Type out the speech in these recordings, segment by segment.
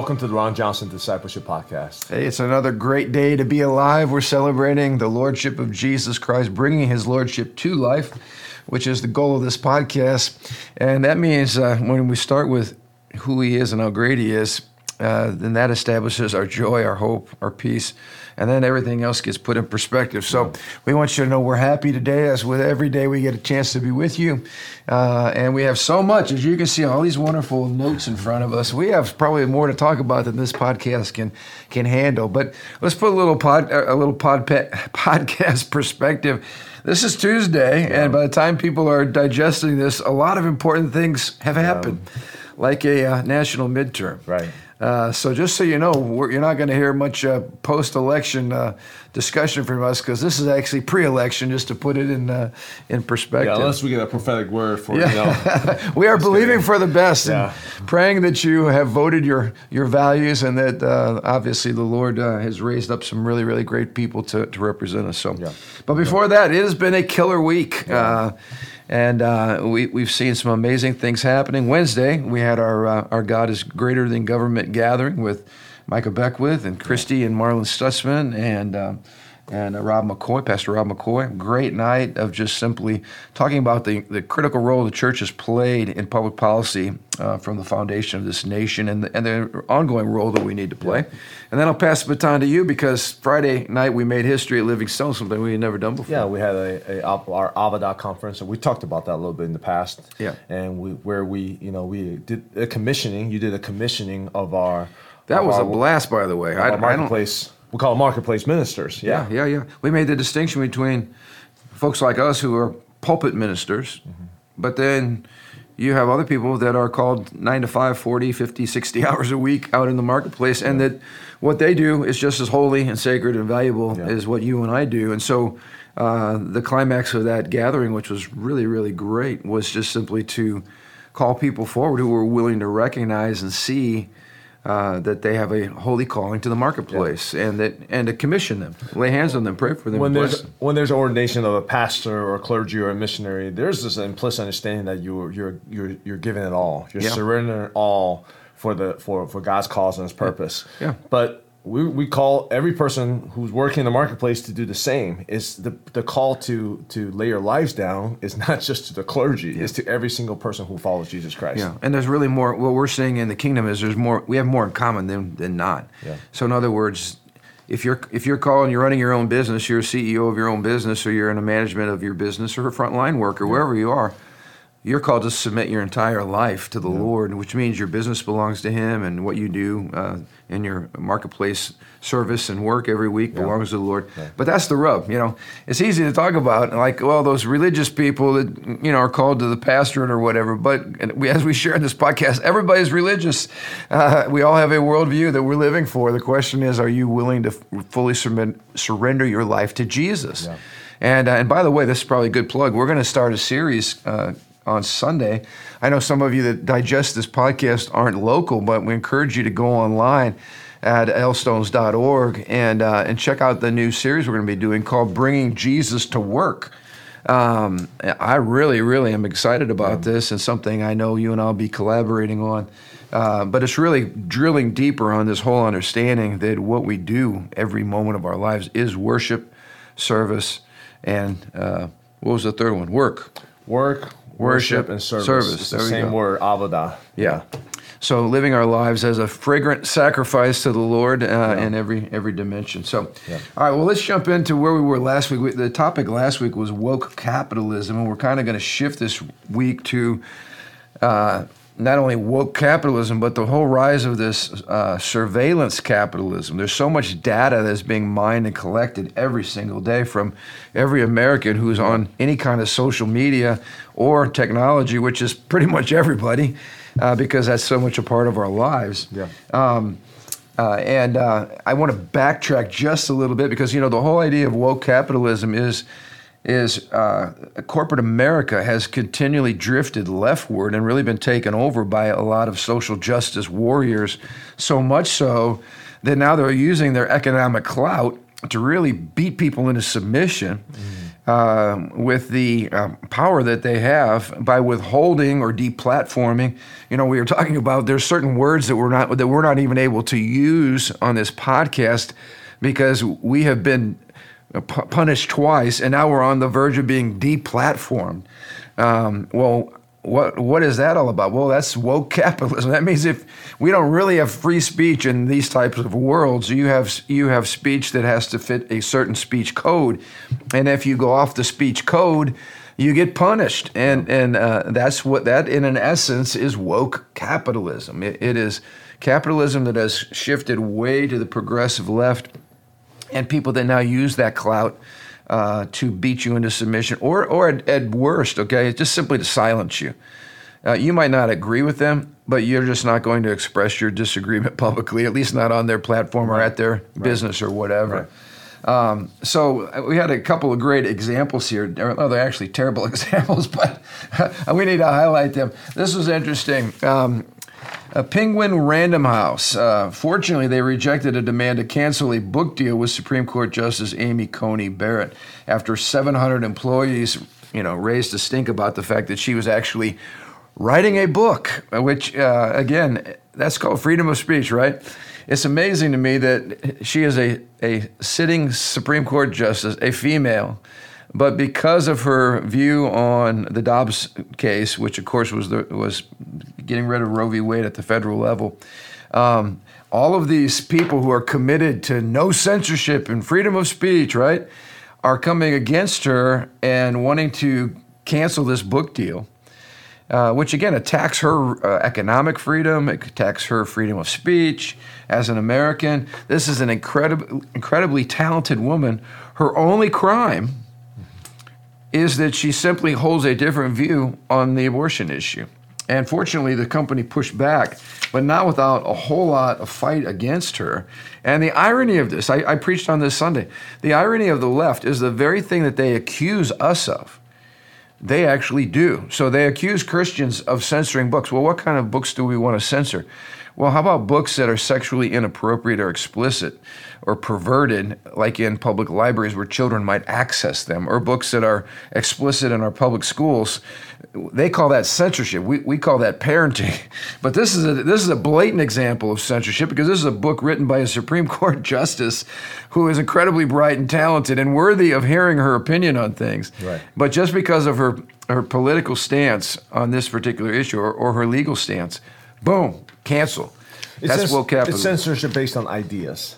welcome to the Ron Johnson Discipleship Podcast. Hey, it's another great day to be alive. We're celebrating the Lordship of Jesus Christ, bringing His Lordship to life, which is the goal of this podcast. And that means uh, when we start with who He is and how great He is, uh, then that establishes our joy, our hope, our peace, and then everything else gets put in perspective. So we want you to know we're happy today, as with every day we get a chance to be with you, uh, and we have so much, as you can see, all these wonderful notes in front of us. We have probably more to talk about than this podcast can can handle. But let's put a little pod, a little pod, podcast perspective. This is Tuesday, yeah. and by the time people are digesting this, a lot of important things have happened, yeah. like a uh, national midterm. Right. Uh, so just so you know, you're not going to hear much uh, post-election uh, discussion from us because this is actually pre-election, just to put it in uh, in perspective. Yeah, unless we get a prophetic word for yeah. you know. we are believing for the best yeah. and praying that you have voted your your values and that uh, obviously the Lord has raised up some really really great people to, to represent us. So, yeah. but before that, it has been a killer week. And uh, we, we've seen some amazing things happening. Wednesday, we had our, uh, our God is Greater Than Government gathering with Micah Beckwith and Christy and Marlin Stutzman. And um, and uh, Rob McCoy, Pastor Rob McCoy. Great night of just simply talking about the, the critical role the church has played in public policy uh, from the foundation of this nation and the, and the ongoing role that we need to play. And then I'll pass the baton to you because Friday night we made history at Living Stone, something we had never done before. Yeah, we had a, a our Avodah conference, and we talked about that a little bit in the past. Yeah, and we where we you know we did a commissioning. You did a commissioning of our. That of was our, a blast, by the way. I, marketplace we call them marketplace ministers. Yeah. yeah, yeah, yeah. We made the distinction between folks like us who are pulpit ministers, mm-hmm. but then you have other people that are called 9 to 5, 40, 50, 60 hours a week out in the marketplace, and that what they do is just as holy and sacred and valuable yeah. as what you and I do. And so uh, the climax of that gathering, which was really, really great, was just simply to call people forward who were willing to recognize and see uh, that they have a holy calling to the marketplace yeah. and that and to commission them, lay hands on them, pray for them. When there's when there's ordination of a pastor or a clergy or a missionary, there's this implicit understanding that you're you're you're you're giving it all. You're yeah. surrendering all for the for for God's cause and His purpose. Yeah. yeah. But we, we call every person who's working in the marketplace to do the same. Is the the call to to lay your lives down is not just to the clergy; yeah. it's to every single person who follows Jesus Christ. Yeah, and there's really more. What we're seeing in the kingdom is there's more. We have more in common than than not. Yeah. So in other words, if you're if you're calling, you're running your own business, you're a CEO of your own business, or you're in a management of your business, or a frontline worker, yeah. wherever you are you're called to submit your entire life to the yeah. Lord, which means your business belongs to Him, and what you do uh, in your marketplace service and work every week yeah. belongs to the Lord. Yeah. But that's the rub, you know. It's easy to talk about, like, well, those religious people that you know are called to the pastorate or whatever. But we, as we share in this podcast, everybody's religious. Uh, we all have a worldview that we're living for. The question is, are you willing to fully submit, surrender your life to Jesus? And, uh, and by the way, this is probably a good plug. We're going to start a series uh, on Sunday. I know some of you that digest this podcast aren't local, but we encourage you to go online at lstones.org and uh, and check out the new series we're going to be doing called "Bringing Jesus to Work." Um, I really, really am excited about yeah. this and something I know you and I'll be collaborating on. Uh, but it's really drilling deeper on this whole understanding that what we do every moment of our lives is worship, service, and uh, what was the third one? Work. Work, worship, and service. service. It's the same word, avodah. Yeah. So living our lives as a fragrant sacrifice to the Lord uh, yeah. in every every dimension. So, yeah. all right. Well, let's jump into where we were last week. The topic last week was woke capitalism, and we're kind of going to shift this week to. Uh, not only woke capitalism, but the whole rise of this uh, surveillance capitalism. There's so much data that's being mined and collected every single day from every American who's on any kind of social media or technology, which is pretty much everybody, uh, because that's so much a part of our lives. Yeah. Um, uh, and uh, I want to backtrack just a little bit because you know the whole idea of woke capitalism is is uh, corporate America has continually drifted leftward and really been taken over by a lot of social justice warriors, so much so that now they're using their economic clout to really beat people into submission. Mm. uh, with the um, power that they have by withholding or deplatforming. You know, we were talking about there's certain words that we're not that we're not even able to use on this podcast because we have been punished twice, and now we're on the verge of being deplatformed. Um, well, what what is that all about? Well, that's woke capitalism. That means if we don't really have free speech in these types of worlds, you have you have speech that has to fit a certain speech code, and if you go off the speech code, you get punished. And and uh, that's what that in an essence is woke capitalism. It, it is capitalism that has shifted way to the progressive left, and people that now use that clout uh, to beat you into submission, or, or at, at worst, okay, just simply to silence you. Uh, you might not agree with them, but you're just not going to express your disagreement publicly, at least not on their platform or at their right. business or whatever. Right. Um, so uh, we had a couple of great examples here. Oh, they're actually terrible examples, but we need to highlight them. This was interesting. Um, a Penguin Random House. Uh, fortunately, they rejected a demand to cancel a book deal with Supreme Court Justice Amy Coney Barrett after 700 employees, you know, raised a stink about the fact that she was actually writing a book, which, uh, again, that's called freedom of speech, right? It's amazing to me that she is a, a sitting Supreme Court justice, a female, but because of her view on the Dobbs case, which of course was the, was getting rid of Roe v. Wade at the federal level, um, all of these people who are committed to no censorship and freedom of speech, right, are coming against her and wanting to cancel this book deal. Uh, which again attacks her uh, economic freedom, it attacks her freedom of speech as an American. This is an incredible, incredibly talented woman. Her only crime is that she simply holds a different view on the abortion issue. And fortunately, the company pushed back, but not without a whole lot of fight against her. And the irony of this, I, I, preached on this Sunday, the irony of the left is the very thing that they accuse us of. They actually do. So they accuse Christians of censoring books. Well, what kind of books do we want to censor? Well, how about books that are sexually inappropriate or explicit or perverted, like in public libraries where children might access them, or books that are explicit in our public schools? They call that censorship. We, we call that parenting. But this is, a, this is a blatant example of censorship because this is a book written by a Supreme Court justice who is incredibly bright and talented and worthy of hearing her opinion on things. Right. But just because of her, her political stance on this particular issue or, or her legal stance, boom, cancel. It's That's woke capitalism. It's censorship based on ideas.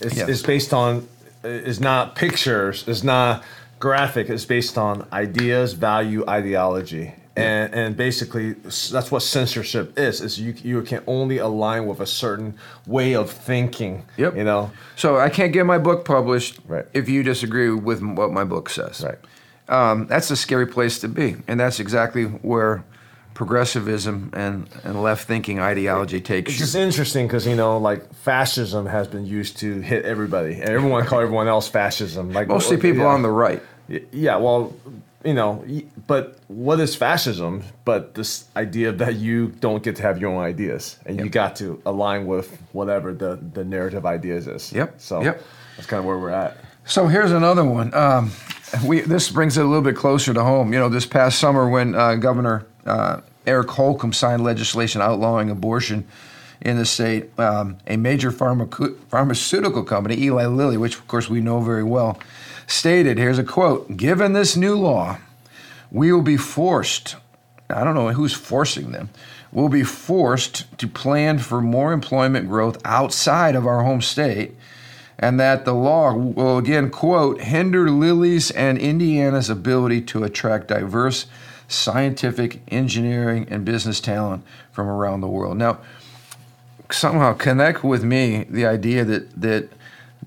It's, yes. it's based on, it's not pictures, it's not graphic, it's based on ideas, value, ideology. And, and basically that's what censorship is is you, you can only align with a certain way of thinking yep. you know so i can't get my book published right. if you disagree with what my book says right um, that's a scary place to be and that's exactly where progressivism and, and left thinking ideology takes it's just interesting because you know like fascism has been used to hit everybody. And everyone call everyone else fascism. Like mostly people yeah. on the right. Yeah well you know but what is fascism but this idea that you don't get to have your own ideas and yep. you got to align with whatever the the narrative ideas is? Yep so yep. that's kind of where we're at. So here's another one. Um, we this brings it a little bit closer to home. You know this past summer when uh, governor uh, Eric Holcomb signed legislation outlawing abortion in the state. Um, a major pharma- pharmaceutical company, Eli Lilly, which of course we know very well, stated here's a quote Given this new law, we will be forced, I don't know who's forcing them, we'll be forced to plan for more employment growth outside of our home state and that the law will again quote hinder Lilly's and Indiana's ability to attract diverse scientific, engineering, and business talent from around the world. Now, somehow connect with me the idea that that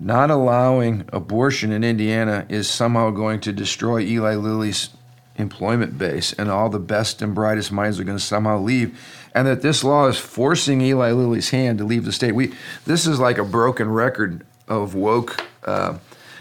not allowing abortion in Indiana is somehow going to destroy Eli Lilly's employment base and all the best and brightest minds are going to somehow leave and that this law is forcing Eli Lilly's hand to leave the state. We this is like a broken record of woke uh,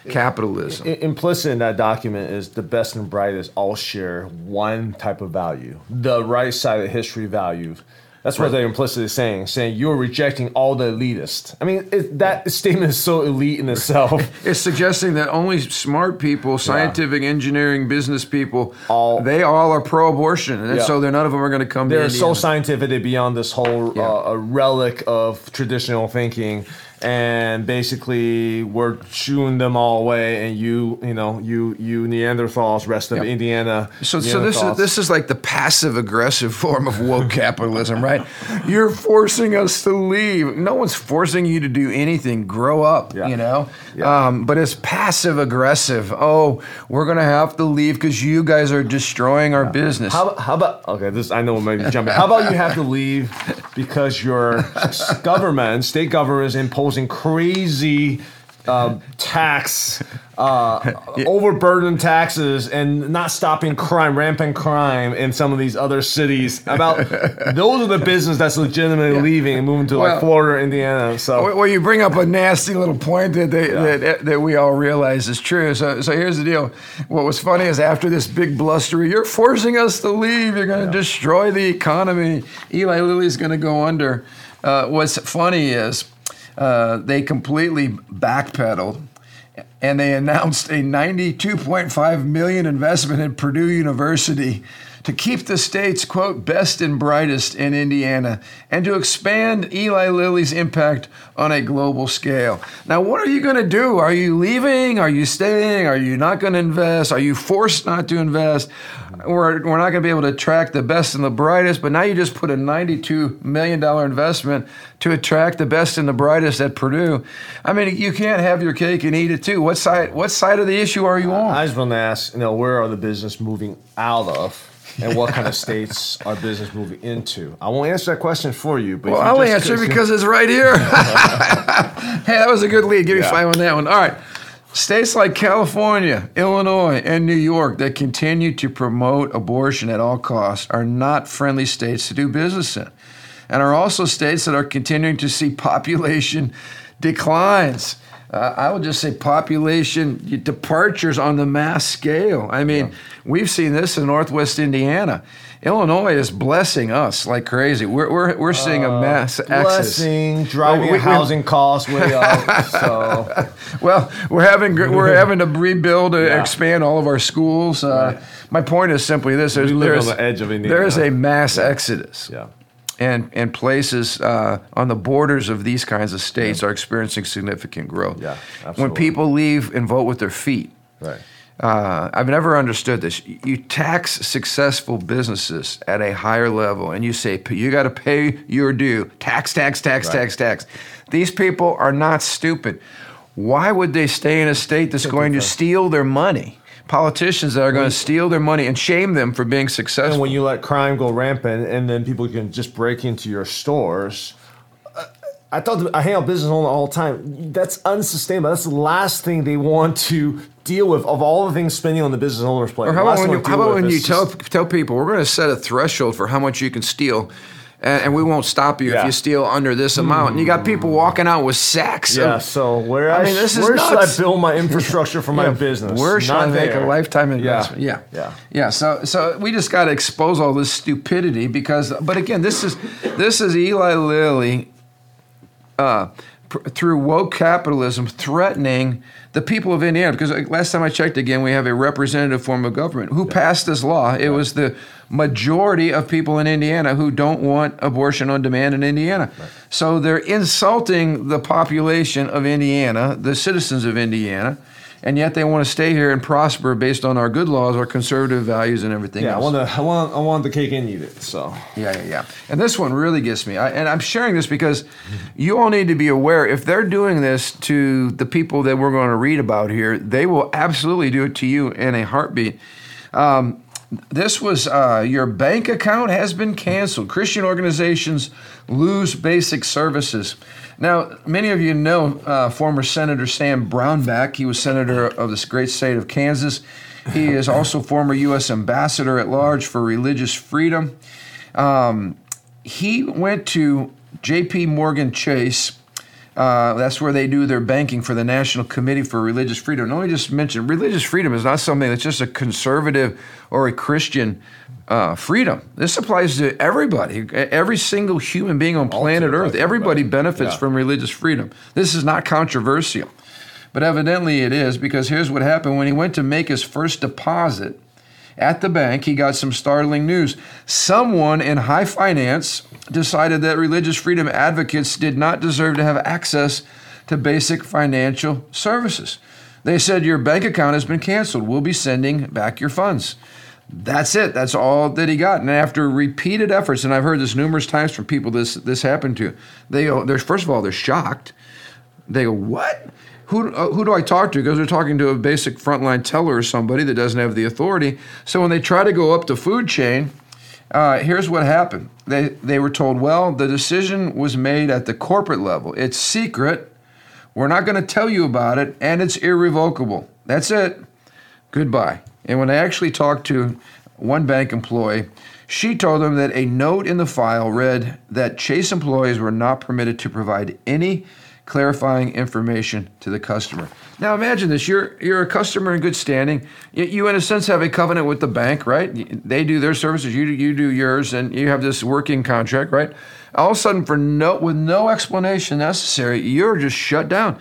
capitalism. I, implicit in that document is the best and brightest all share one type of value, the right side of history value. That's what they're implicitly saying, saying you're rejecting all the elitist. I mean, it, that statement is so elite in itself. it's suggesting that only smart people, scientific, yeah. engineering, business people, all they all are pro-abortion, and yeah. so they're none of them are going to come. They're so scientific, beyond this whole yeah. uh, relic of traditional thinking and basically we're chewing them all away and you you know you you neanderthals rest of yep. indiana so so this is this is like the passive aggressive form of woke capitalism right you're forcing us to leave no one's forcing you to do anything grow up yeah. you know yeah. um, but it's passive aggressive oh we're gonna have to leave because you guys are destroying our yeah. business how, how about okay this i know maybe jumping how about you have to leave because your government state government is imposing imposing crazy uh, tax, uh, overburdened taxes, and not stopping crime, rampant crime in some of these other cities. About those are the business that's legitimately yeah. leaving and moving to well, like Florida, Indiana. So, well, you bring up a nasty little point that they, yeah. that, that we all realize is true. So, so here's the deal. What was funny is after this big blustery, you're forcing us to leave. You're going to yeah. destroy the economy. Eli Lilly's going to go under. Uh, what's funny is uh, they completely backpedaled and they announced a 92.5 million investment in Purdue University to keep the state's quote best and brightest in Indiana and to expand Eli Lilly's impact on a global scale. Now, what are you going to do? Are you leaving? Are you staying? Are you not going to invest? Are you forced not to invest? We're, we're not going to be able to attract the best and the brightest, but now you just put a $92 million investment to attract the best and the brightest at Purdue. I mean, you can't have your cake and eat it too. What side, what side of the issue are you on? I just want to ask, you know, where are the business moving out of? and what kind of states our business moving into? I won't answer that question for you, but well, I'll answer because it's right here. hey, that was a good lead. Give me yeah. five on that one. All right. States like California, Illinois, and New York that continue to promote abortion at all costs are not friendly states to do business in, and are also states that are continuing to see population declines uh, I would just say population departures on the mass scale. I mean, yeah. we've seen this in Northwest Indiana. Illinois is blessing us like crazy. We're, we're, we're seeing a uh, mass uh, blessing, exodus. driving well, we, housing we, costs way up. So, well, we're having we're having to rebuild and yeah. expand all of our schools. Uh, right. My point is simply this: there's, there's, the Indiana. There's a mass yeah. exodus. Yeah and and places uh, on the borders of these kinds of states yeah. are experiencing significant growth. Yeah, absolutely. When people leave and vote with their feet, right. Uh, I've never understood this. You tax successful businesses at a higher level, and you say you got to pay your due. Tax, tax, tax, right. tax, tax. These people are not stupid. Why would they stay in a state that's going to steal their money? Politicians that are going to steal their money and shame them for being successful. And when you let crime go rampant and then people can just break into your stores, I thought I hang out business owner all the time. That's unsustainable. That's the last thing they want to deal with of all the things spending on the business owners plate. Or how about when you, how about when you tell tell people we're going to set a threshold for how much you can steal and, and we won't stop you yeah. if you steal under this amount. And you got people walking out with sacks. Yeah. Of, so where I mean, this where is should I build my infrastructure for my yeah. business? Where should Not I make there. a lifetime investment? Yeah. yeah, yeah, yeah. So so we just got to expose all this stupidity because. But again, this is this is Eli Lilly. Uh, through woke capitalism threatening the people of Indiana. Because last time I checked again, we have a representative form of government. Who passed this law? It was the majority of people in Indiana who don't want abortion on demand in Indiana. Right. So they're insulting the population of Indiana, the citizens of Indiana, and yet they want to stay here and prosper based on our good laws, our conservative values, and everything yeah, else. I want, the, I, want, I want the cake and eat it. So yeah, yeah, yeah. And this one really gets me. I, and I'm sharing this because you all need to be aware if they're doing this to the people that we're going to read about here, they will absolutely do it to you in a heartbeat. Um, this was uh, your bank account has been canceled. Christian organizations lose basic services. Now, many of you know uh, former Senator Sam Brownback. He was senator of this great state of Kansas. He is also former U.S. ambassador at large for religious freedom. Um, he went to J.P. Morgan Chase Uh, that's where they do their banking for the National Committee for Religious Freedom. And let me just mention religious freedom is not something that's just a conservative or a Christian uh, freedom. This applies to everybody, every single human being on planet Earth. Everybody benefits yeah. from religious freedom. This is not controversial. But evidently it is because here's what happened when he went to make his first deposit at the bank, he got some startling news. Someone in high finance decided that religious freedom advocates did not deserve to have access to basic financial services. They said, Your bank account has been canceled. We'll be sending back your funds. That's it. That's all that he got. And after repeated efforts, and I've heard this numerous times from people this this happened to, they they're first of all they're shocked. They go, "What? Who uh, who do I talk to?" Because they're talking to a basic frontline teller or somebody that doesn't have the authority. So when they try to go up the food chain, uh, here's what happened. They, they were told, well, the decision was made at the corporate level. It's secret. We're not going to tell you about it, and it's irrevocable. That's it. Goodbye. And when I actually talked to one bank employee, she told them that a note in the file read that Chase employees were not permitted to provide any clarifying information to the customer. Now imagine this: you're you're a customer in good standing. You, you, in a sense have a covenant with the bank, right? They do their services, you do, you do yours, and you have this working contract, right? All of a sudden, for no with no explanation necessary, you're just shut down.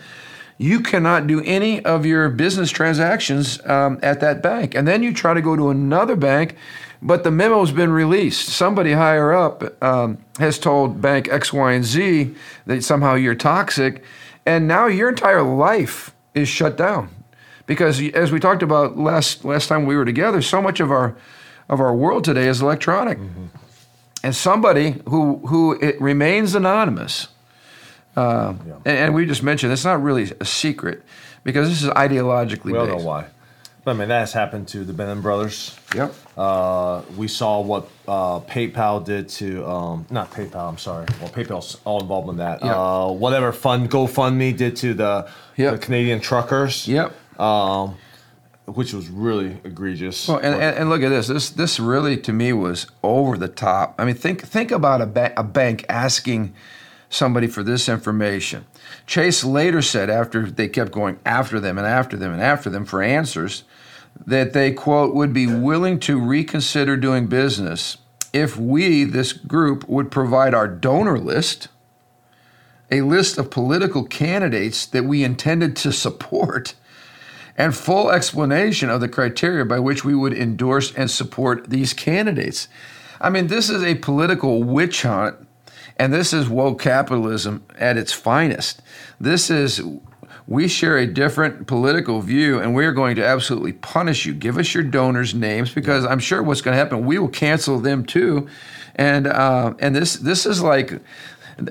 You cannot do any of your business transactions um, at that bank, and then you try to go to another bank but the memo's been released. Somebody higher up um, has told Bank X, Y, and Z that somehow you're toxic, and now your entire life is shut down. Because as we talked about last last time we were together, so much of our of our world today is electronic, mm-hmm. and somebody who who it remains anonymous. Uh, yeah. and, and, we just mentioned it's not really a secret because this is ideologically. We all know why. I mean, that has happened to the Benham brothers. Yep. Uh, we saw what uh, PayPal did to, um, not PayPal, I'm sorry. Well, PayPal's all involved in that. Yep. Uh, whatever Fund GoFundMe did to the, yep. the Canadian truckers. Yep. Um, which was really egregious. Well, and, and, and, look at this. This this really to me was over the top. I mean, think think about a, ba- a bank asking somebody for this information. Chase later said, after they kept going after them and after them and after them for answers, that they, quote, would be willing to reconsider doing business if we, this group, would provide our donor list, a list of political candidates that we intended to support, and full explanation of the criteria by which we would endorse and support these candidates. I mean, this is a political witch hunt and this is woke capitalism at its finest. This is we share a different political view and we're going to absolutely punish you. Give us your donors' names because I'm sure what's going to happen, we will cancel them too. And uh, and this this is like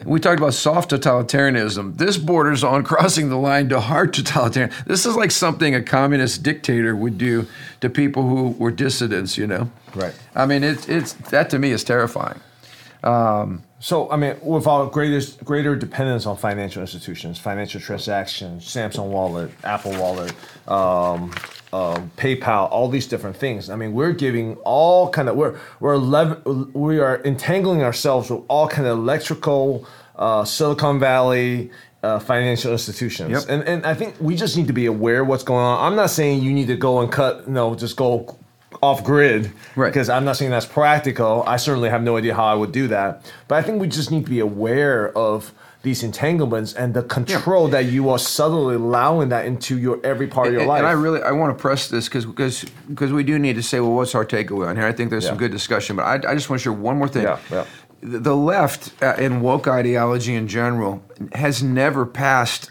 we talked about soft totalitarianism. This borders on crossing the line to hard totalitarian. This is like something a communist dictator would do to people who were dissidents. You know, right? I mean, it's it's that to me is terrifying. Um, so, I mean, with our greatest greater dependence on financial institutions, financial transactions, Samsung Wallet, Apple Wallet, um, um, PayPal, all these different things. I mean, we're giving all kind of we're we're we are entangling ourselves with all kind of electrical uh, Silicon Valley. Uh, financial institutions, yep. and and I think we just need to be aware of what's going on. I'm not saying you need to go and cut, you know, just go off grid right. because I'm not saying that's practical. I certainly have no idea how I would do that. But I think we just need to be aware of these entanglements and the control yeah. that you are subtly allowing that into your every part of your life. And I really I want to press this because because because we do need to say well what's our takeaway on here. I think there's yeah. some good discussion, but I, I just want to share one more thing. Yeah, yeah. The left uh, and woke ideology in general has never passed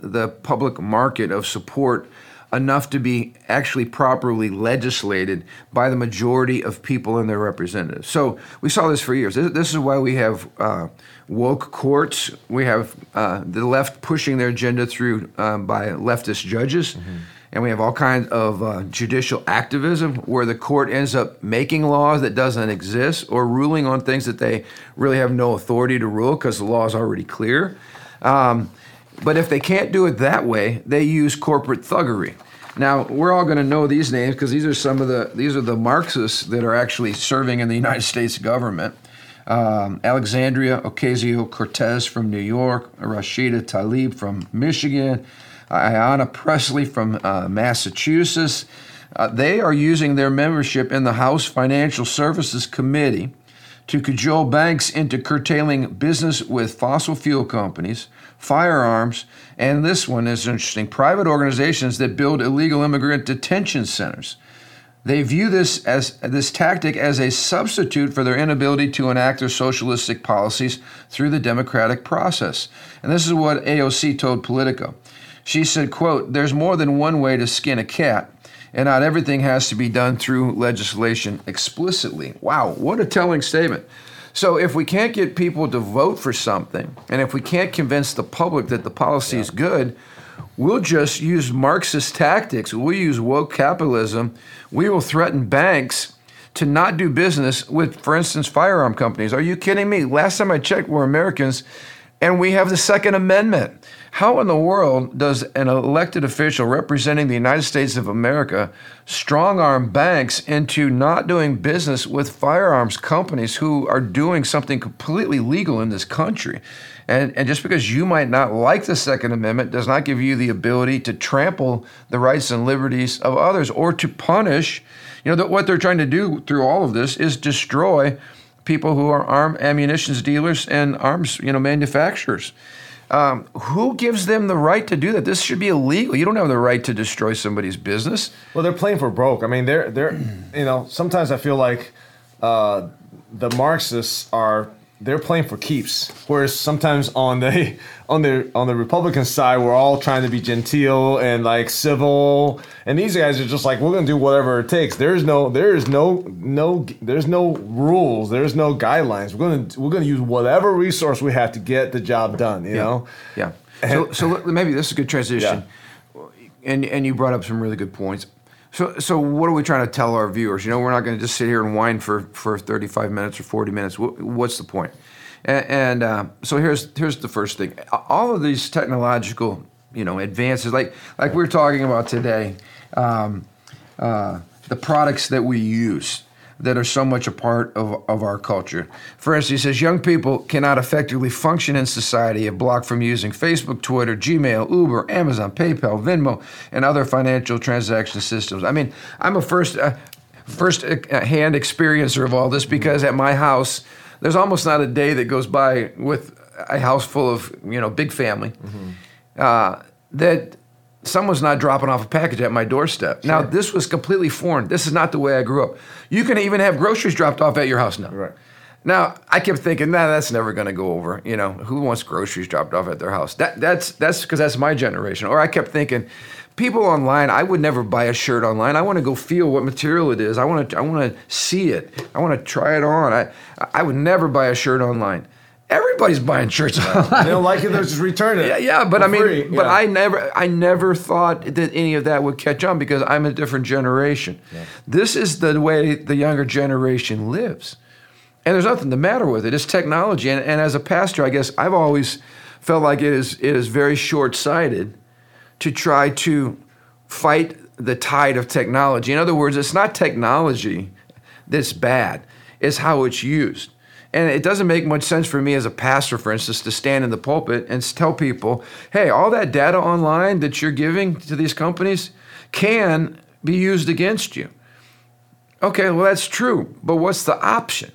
the public market of support enough to be actually properly legislated by the majority of people and their representatives. So we saw this for years. This, is why we have uh, woke courts. We have uh, the left pushing their agenda through um, by leftist judges. Mm-hmm. And we have all kinds of uh, judicial activism where the court ends up making laws that doesn't exist or ruling on things that they really have no authority to rule because the law is already clear. Um, but if they can't do it that way, they use corporate thuggery. Now we're all going to know these names because these are some of the these are the Marxists that are actually serving in the United States government. um, Alexandria Ocasio Cortez from New York, Rashida Tlaib from Michigan, Ayanna Pressley from uh, Massachusetts. Uh, they are using their membership in the House Financial Services Committee to cajole banks into curtailing business with fossil fuel companies, firearms, and this one is interesting private organizations that build illegal immigrant detention centers. They view this as this tactic as a substitute for their inability to enact their socialistic policies through the democratic process. And this is what AOC told Politico. She said, quote, "There's more than one way to skin a cat." And not everything has to be done through legislation explicitly. Wow, what a telling statement. So, if we can't get people to vote for something, and if we can't convince the public that the policy yeah. is good, We'll just use Marxist tactics. We'll use woke capitalism. We will threaten banks to not do business with, for instance, firearm companies. Are you kidding me? Last time I checked, we're Americans and we have the Second Amendment. How in the world does an elected official representing the United States of America strong arm banks into not doing business with firearms companies who are doing something completely legal in this country? And, and just because you might not like the Second Amendment does not give you the ability to trample the rights and liberties of others or to punish. You know, what they're trying to do through all of this is destroy people who are arm ammunitions dealers and arms, you know, manufacturers. Um, who gives them the right to do that? This should be illegal. You don't have the right to destroy somebody's business. Well, they're playing for broke. I mean, they're they're you know sometimes I feel like uh, the Marxists are they're playing for keeps. Whereas sometimes on the on the on the Republican side, we're all trying to be genteel and like civil, and these guys are just like we're gonna do whatever it takes. There's no there is no no there's no rules. There's no guidelines. We're gonna we're gonna use whatever resource we have to get the job done. You yeah. know. Yeah. So so maybe this is a good transition. Yeah. And and you brought up some really good points. So, so what are we trying to tell our viewers? You know, we're not going to just sit here and whine for, for 35 minutes or 40 minutes. What's the point? And, and uh, so here's here's the first thing. All of these technological, you know, advances, like like we are talking about today, um, uh, the products that we use that are so much a part of, of our culture. For instance, he says young people cannot effectively function in society if blocked from using Facebook, Twitter, Gmail, Uber, Amazon, PayPal, Venmo, and other financial transaction systems. I mean, I'm a first uh, first uh, hand experiencer of all this because at my house, there's almost not a day that goes by with a house full of you know big family mm-hmm. uh, that someone's not dropping off a package at my doorstep. Sure. Now, this was completely foreign. This is not the way I grew up. You can even have groceries dropped off at your house now. Right. Now, I kept thinking, nah, that's never going to go over. You know, who wants groceries dropped off at their house? That, that's that's because that's my generation. Or I kept thinking, people online, I would never buy a shirt online. I want to go feel what material it is. I want to I want to see it. I want to try it on. I I would never buy a shirt online everybody's buying shirts online. They don't like it, they'll just return it. Yeah, yeah but I mean, free. but yeah. I never, I never thought that any of that would catch on because I'm a different generation. Yeah. This is the way the younger generation lives, and there's nothing the matter with it. It's technology, and, and as a pastor, I guess I've always felt like it is it is very short sighted to try to fight the tide of technology. In other words, it's not technology that's bad; it's how it's used. And it doesn't make much sense for me as a pastor, for instance, to stand in the pulpit and tell people, hey, all that data online that you're giving to these companies can be used against you. Okay, well, that's true. But what's the option?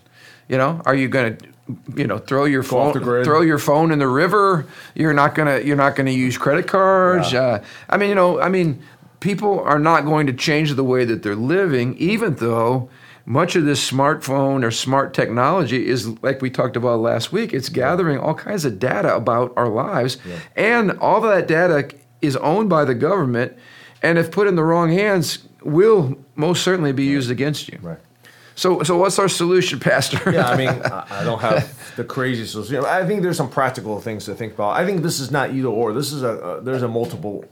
You know, are you going to you know throw your phone throw your phone in the river you're not going to you're not going to use credit cards yeah. uh, i mean you know i mean people are not going to change the way that they're living even though much of this smartphone or smart technology is like we talked about last week it's gathering all kinds of data about our lives. Yeah. and all of that data is owned by the government and if put in the wrong hands will most certainly be used against you. Right. So so what's our solution pastor? Yeah i mean i don't have the crazy solution. I think there's some practical things to think about. I think this is not either or. This is a, a there's a multiple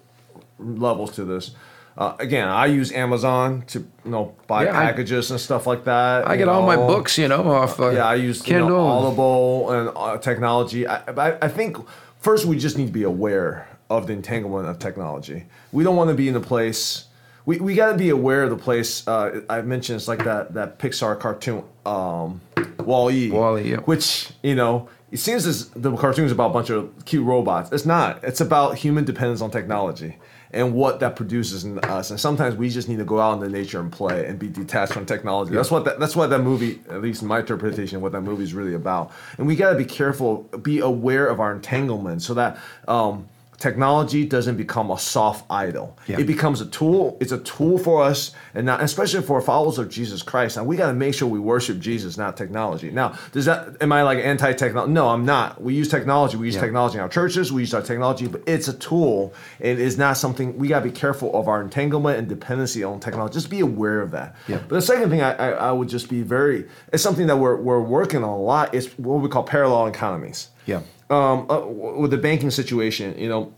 levels to this uh, again, I use Amazon to you know buy yeah, packages I, and stuff like that. I get know. all my books, you know, off. Uh, yeah, I use Kindle, you know, Audible, and uh, technology. I, I, I think first we just need to be aware of the entanglement of technology. We don't want to be in a place. we, we got to be aware of the place. Uh, I mentioned it's like that that Pixar cartoon, um, Wall-E. Wall-E, yeah. Which you know, it seems as the cartoon's about a bunch of cute robots. It's not. It's about human dependence on technology and what that produces in us. And sometimes we just need to go out into nature and play and be detached from technology. That's what that, that's what that movie, at least in my interpretation, what that movie is really about. And we got to be careful, be aware of our entanglement, so that. Um, technology doesn't become a soft idol. Yeah. It becomes a tool. It's a tool for us, and not especially for followers of Jesus Christ. And we got to make sure we worship Jesus, not technology. Now, does that am I like anti-technology? No, I'm not. We use technology. We use yeah. technology in our churches. We use our technology, but it's a tool. It is not something we got to be careful of our entanglement and dependency on technology. Just be aware of that. Yeah. But the second thing I, I, I would just be very. It's something that we're we're working on a lot. Is what we call parallel economies. Yeah um, uh, with the banking situation, you know,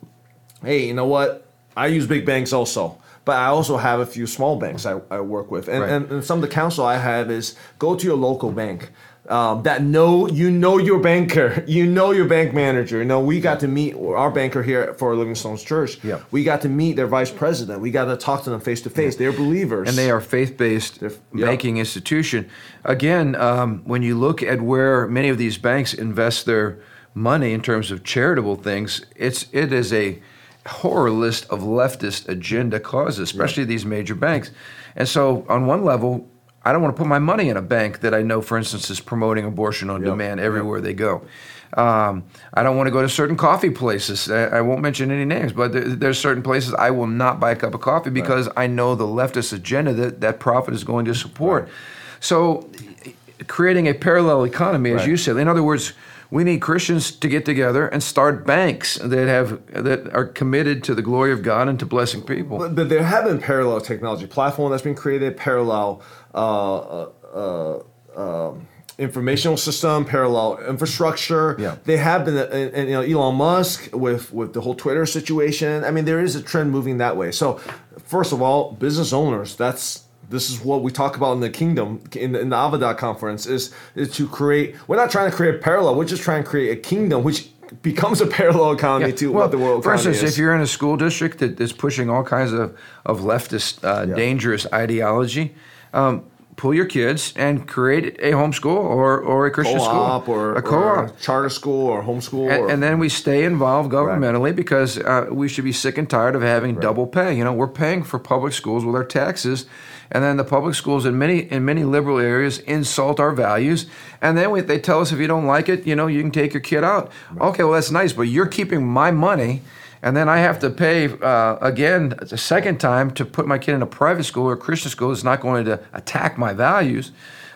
hey, you know what? I use big banks also, but I also have a few small banks I, I work with. And, right. and, and, some of the counsel I have is go to your local bank. Um, that know you know your banker, you know your bank manager. You know, we got to meet our banker here for Living Stones Church. Yeah. We got to meet their vice president. We got to talk to them face to face. They're believers, and they are faith based banking institution. Again, um, when you look at where many of these banks invest their money in terms of charitable things, it's it is a horror list of leftist agenda causes, especially these major banks. And so, on one level, I don't want to put my money in a bank that I know, for instance, is promoting abortion on yep. demand everywhere yep. they go. Um, I don't want to go to certain coffee places. I, I won't mention any names, but there, there's certain places I will not buy a cup of coffee because right. I know the leftist agenda that that profit is going to support. Right. So, creating a parallel economy, as you said, in other words, we need Christians to get together and start banks that have that are committed to the glory of God and to blessing people. But, but there have been parallel technology platform that's been created, parallel uh, uh, uh, um, informational system, parallel infrastructure. Yeah. They have been, and, and, you know, Elon Musk with with the whole Twitter situation. I mean, there is a trend moving that way. So, first of all, business owners, that's this is what we talk about in the kingdom in, in the Avodah conference is is to create. We're not trying to create a parallel. We're just trying to create a kingdom which becomes a parallel economy yeah. to well, what the world. For instance, is. if you're in a school district that is pushing all kinds of of leftist uh, yeah. dangerous ideology. Um, pull your kids and create a homeschool or, or a Christian co-op school, or a co-op, or charter school or homeschool, and, or, and then we stay involved governmentally right. because uh, we should be sick and tired of having right. double pay. You know, we're paying for public schools with our taxes, and then the public schools in many in many liberal areas insult our values, and then we, they tell us if you don't like it, you know, you can take your kid out. Right. Okay, well that's nice, but you're keeping my money and then I have to pay uh, again a second time to put my kid in a private school or a Christian school that's not going to attack my values.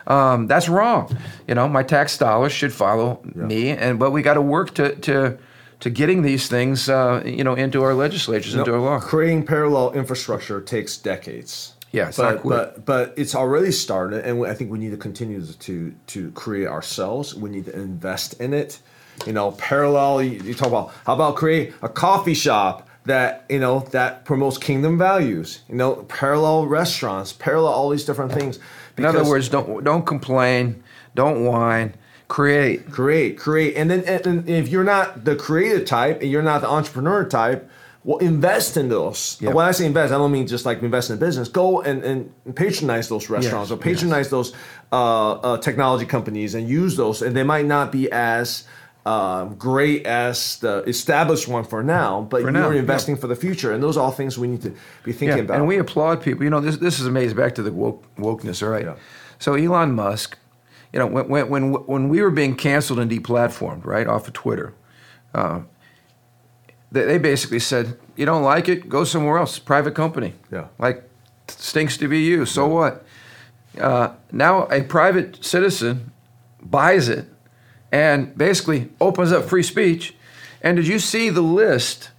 Um, that's wrong. You know, my tax dollars should follow yeah. me, and but we got to work to to to getting these things, uh, you know, into our legislatures, into our law. Creating parallel infrastructure takes decades. Yeah, but, but but it's already started, and I think we need to continue to to create ourselves. We need to invest in it you know, parallel. You, you talk about how about create a coffee shop that you know that promotes kingdom values. You know, parallel restaurants, parallel all these different things. In other words, don't don't complain, don't whine. Create, create, create, and then and, and if you're not the creative type and you're not the entrepreneur type, well, invest in those. Yep. When I say invest, I don't mean just like invest in a business. Go and, and patronize those restaurants yes. or patronize yes. those uh, uh, technology companies and use those. And they might not be as um, great as the established one for now, but for you're investing yeah. for the future, and those are all things we need to be thinking yeah, about. And we applaud people. You know, this this is amazing. Back to the woke, wokeness, all right? Yeah. So Elon Musk, you know, when when when we were being canceled and deplatformed, right, off of Twitter, uh, they, they basically said, "You don't like it? Go somewhere else. Private company. Yeah, like stinks to be you. So what?" Uh, now a private citizen buys it and basically opens up free speech. And did you see the list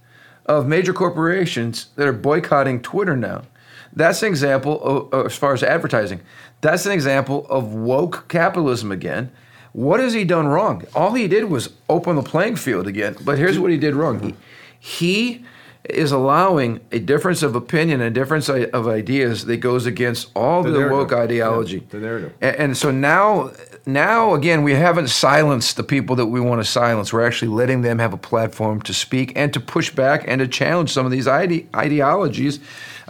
of major corporations that are boycotting Twitter now? That's an example of, as far as advertising. That's an example of woke capitalism again. What has he done wrong? All he did was open the playing field again. But here's what he did wrong. He, he is allowing a difference of opinion, a difference of ideas that goes against all the, the woke ideology. Yeah, the narrative. And, and, so now, now again, we haven't silenced the people that we want to silence. We're actually letting them have a platform to speak and to push back and to challenge some of these ide- ideologies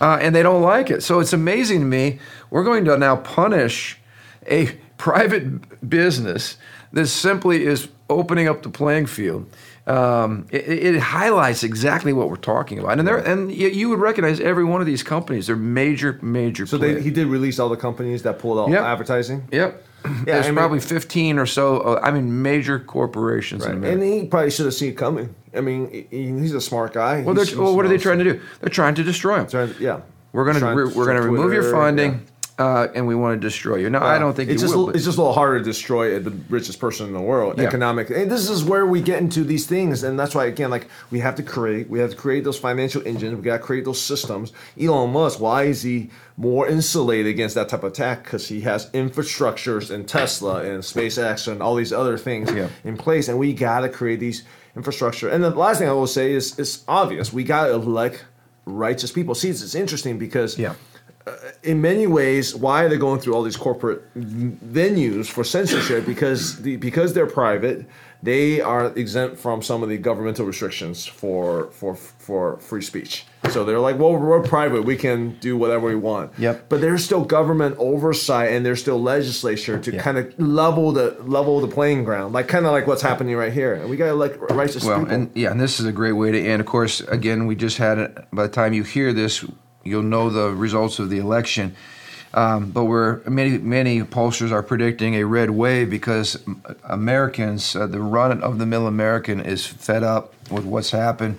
uh, and they don't like it. So it's amazing to me. We're going to now punish a private business that simply is opening up the playing field. Um, it, it, highlights exactly what we're talking about, and there, and you would recognize every one of these companies. They're major, major. So they, he did release all the companies that pulled out yep. advertising. Yep. Yeah, There's I mean, probably 15 or so. Uh, I mean, major corporations. Right. and he probably should have seen it coming. I mean, he, he's a smart guy. Well, well what are they trying to do? They're trying to destroy him. yeah. We're gonna we're, we're gonna remove your funding. Yeah uh, and we want to destroy you. No, I don't think it's just will, it's just a little harder to destroy the richest person in the world. Yeah. Economic, and this is where we get into these things, and that's why again, like we have to create, we have to create those financial engines. We got to create those systems. Elon Musk, why is he more insulated against that type of attack? Because he has infrastructures and Tesla and SpaceX and all these other things yeah. in place, and we got to create these infrastructure. And the last thing I will say is, it's obvious. We got to elect righteous people. See, it's, it's interesting because yeah Uh, in many ways, why are they going through all these corporate venues for censorship? Because the, because they're private, they are exempt from some of the governmental restrictions for for for free speech. So they're like, well, we're private, we can do whatever we want. Yep. But there's still government oversight, and there's still legislature to yep. kind of level the level the playing ground, like kind of like what's happening right here. And we got to like righteous well, people. and yeah, and this is a great way to end. Of course, again, we just had it. By the time you hear this, You'll know the results of the election. Um, but we're many many pollsters are predicting a red wave because Americans, uh, the run of the mill American, is fed up with what's happened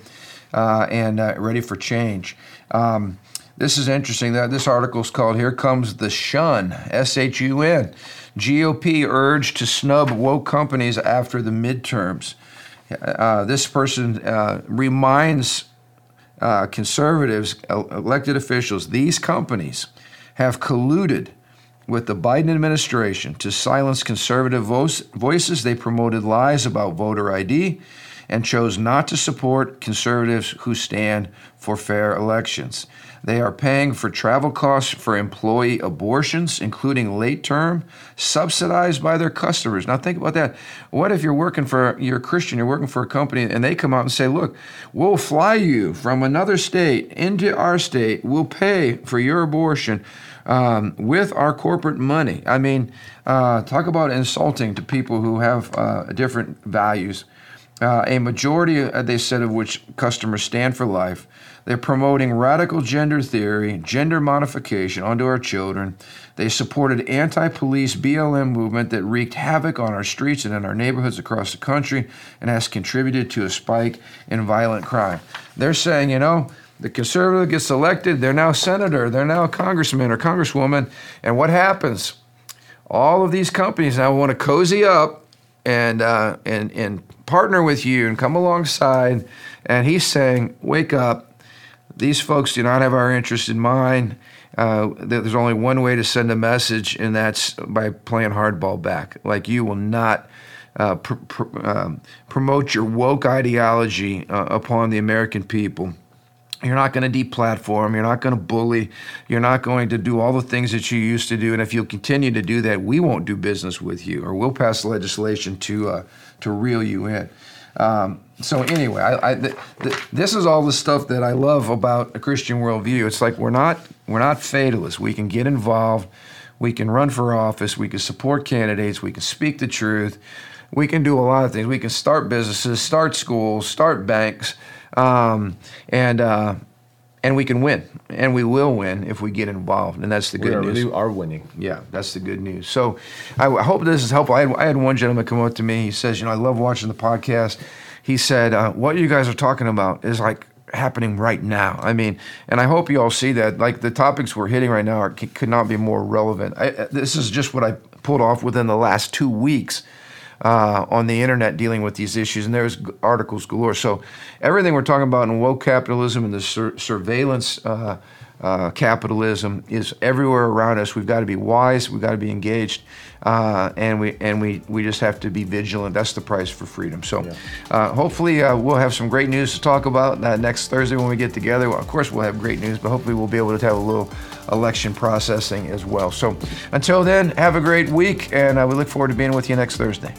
uh, and uh, ready for change. Um, this is interesting. That this article is called "Here Comes the Shun." S H U N. GOP urged to snub woke companies after the midterms. Uh, this person uh, reminds uh, conservatives, elected officials, these companies have colluded with the Biden administration to silence conservative voices. They promoted lies about voter ID and chose not to support conservatives who stand for fair elections. They are paying for travel costs for employee abortions, including late term, subsidized by their customers. Now, think about that. What if you're working for, you're a Christian, you're working for a company, and they come out and say, look, we'll fly you from another state into our state, we'll pay for your abortion. Um, with our corporate money. I mean, uh, talk about insulting to people who have uh, different values. Uh, a majority, uh, they said, of which customers stand for life. They're promoting radical gender theory, gender modification onto our children. They supported anti-police BLM movement that wreaked havoc on our streets and in our neighborhoods across the country and has contributed to a spike in violent crime. They're saying, you know, the conservative gets elected, they're now senator, they're now congressman or congresswoman, and what happens? All of these companies now want to cozy up and uh, and and partner with you and come alongside. And he's saying, wake up. These folks do not have our interest in mind. Uh, there's only one way to send a message, and that's by playing hardball back. Like you will not uh, pr- pr- um, promote your woke ideology uh, upon the American people. You're not going to deplatform. You're not going to bully. You're not going to do all the things that you used to do. And if you'll continue to do that, we won't do business with you, or we'll pass legislation to uh, to reel you in. Um, so anyway, I, I, th- th- this is all the stuff that I love about a Christian worldview. It's like we're not we're not fatalists. We can get involved. We can run for office. We can support candidates. We can speak the truth. We can do a lot of things. We can start businesses, start schools, start banks, um, and uh, and we can win, and we will win if we get involved, and that's the good we news. We are winning. Yeah, that's the good news. So, I, I hope this is helpful. I had, I had, one gentleman come up to me. He says, "You know, I love watching the podcast." He said, uh, "What you guys are talking about is like happening right now. I mean, and I hope you all see that. Like the topics we're hitting right now are, could not be more relevant. I, this is just what I pulled off within the last two weeks." Uh, on the internet dealing with these issues, and there's articles galore. So everything we're talking about in woke capitalism and the sur- surveillance uh, uh, capitalism is everywhere around us. We've got to be wise. We've got to be engaged, uh, and we and we we just have to be vigilant. That's the price for freedom. So, yeah. uh, hopefully, uh, we'll have some great news to talk about uh, next Thursday when we get together. Well, of course, we'll have great news, but hopefully, we'll be able to have a little election processing as well. So, until then, have a great week, and uh, we look forward to being with you next Thursday.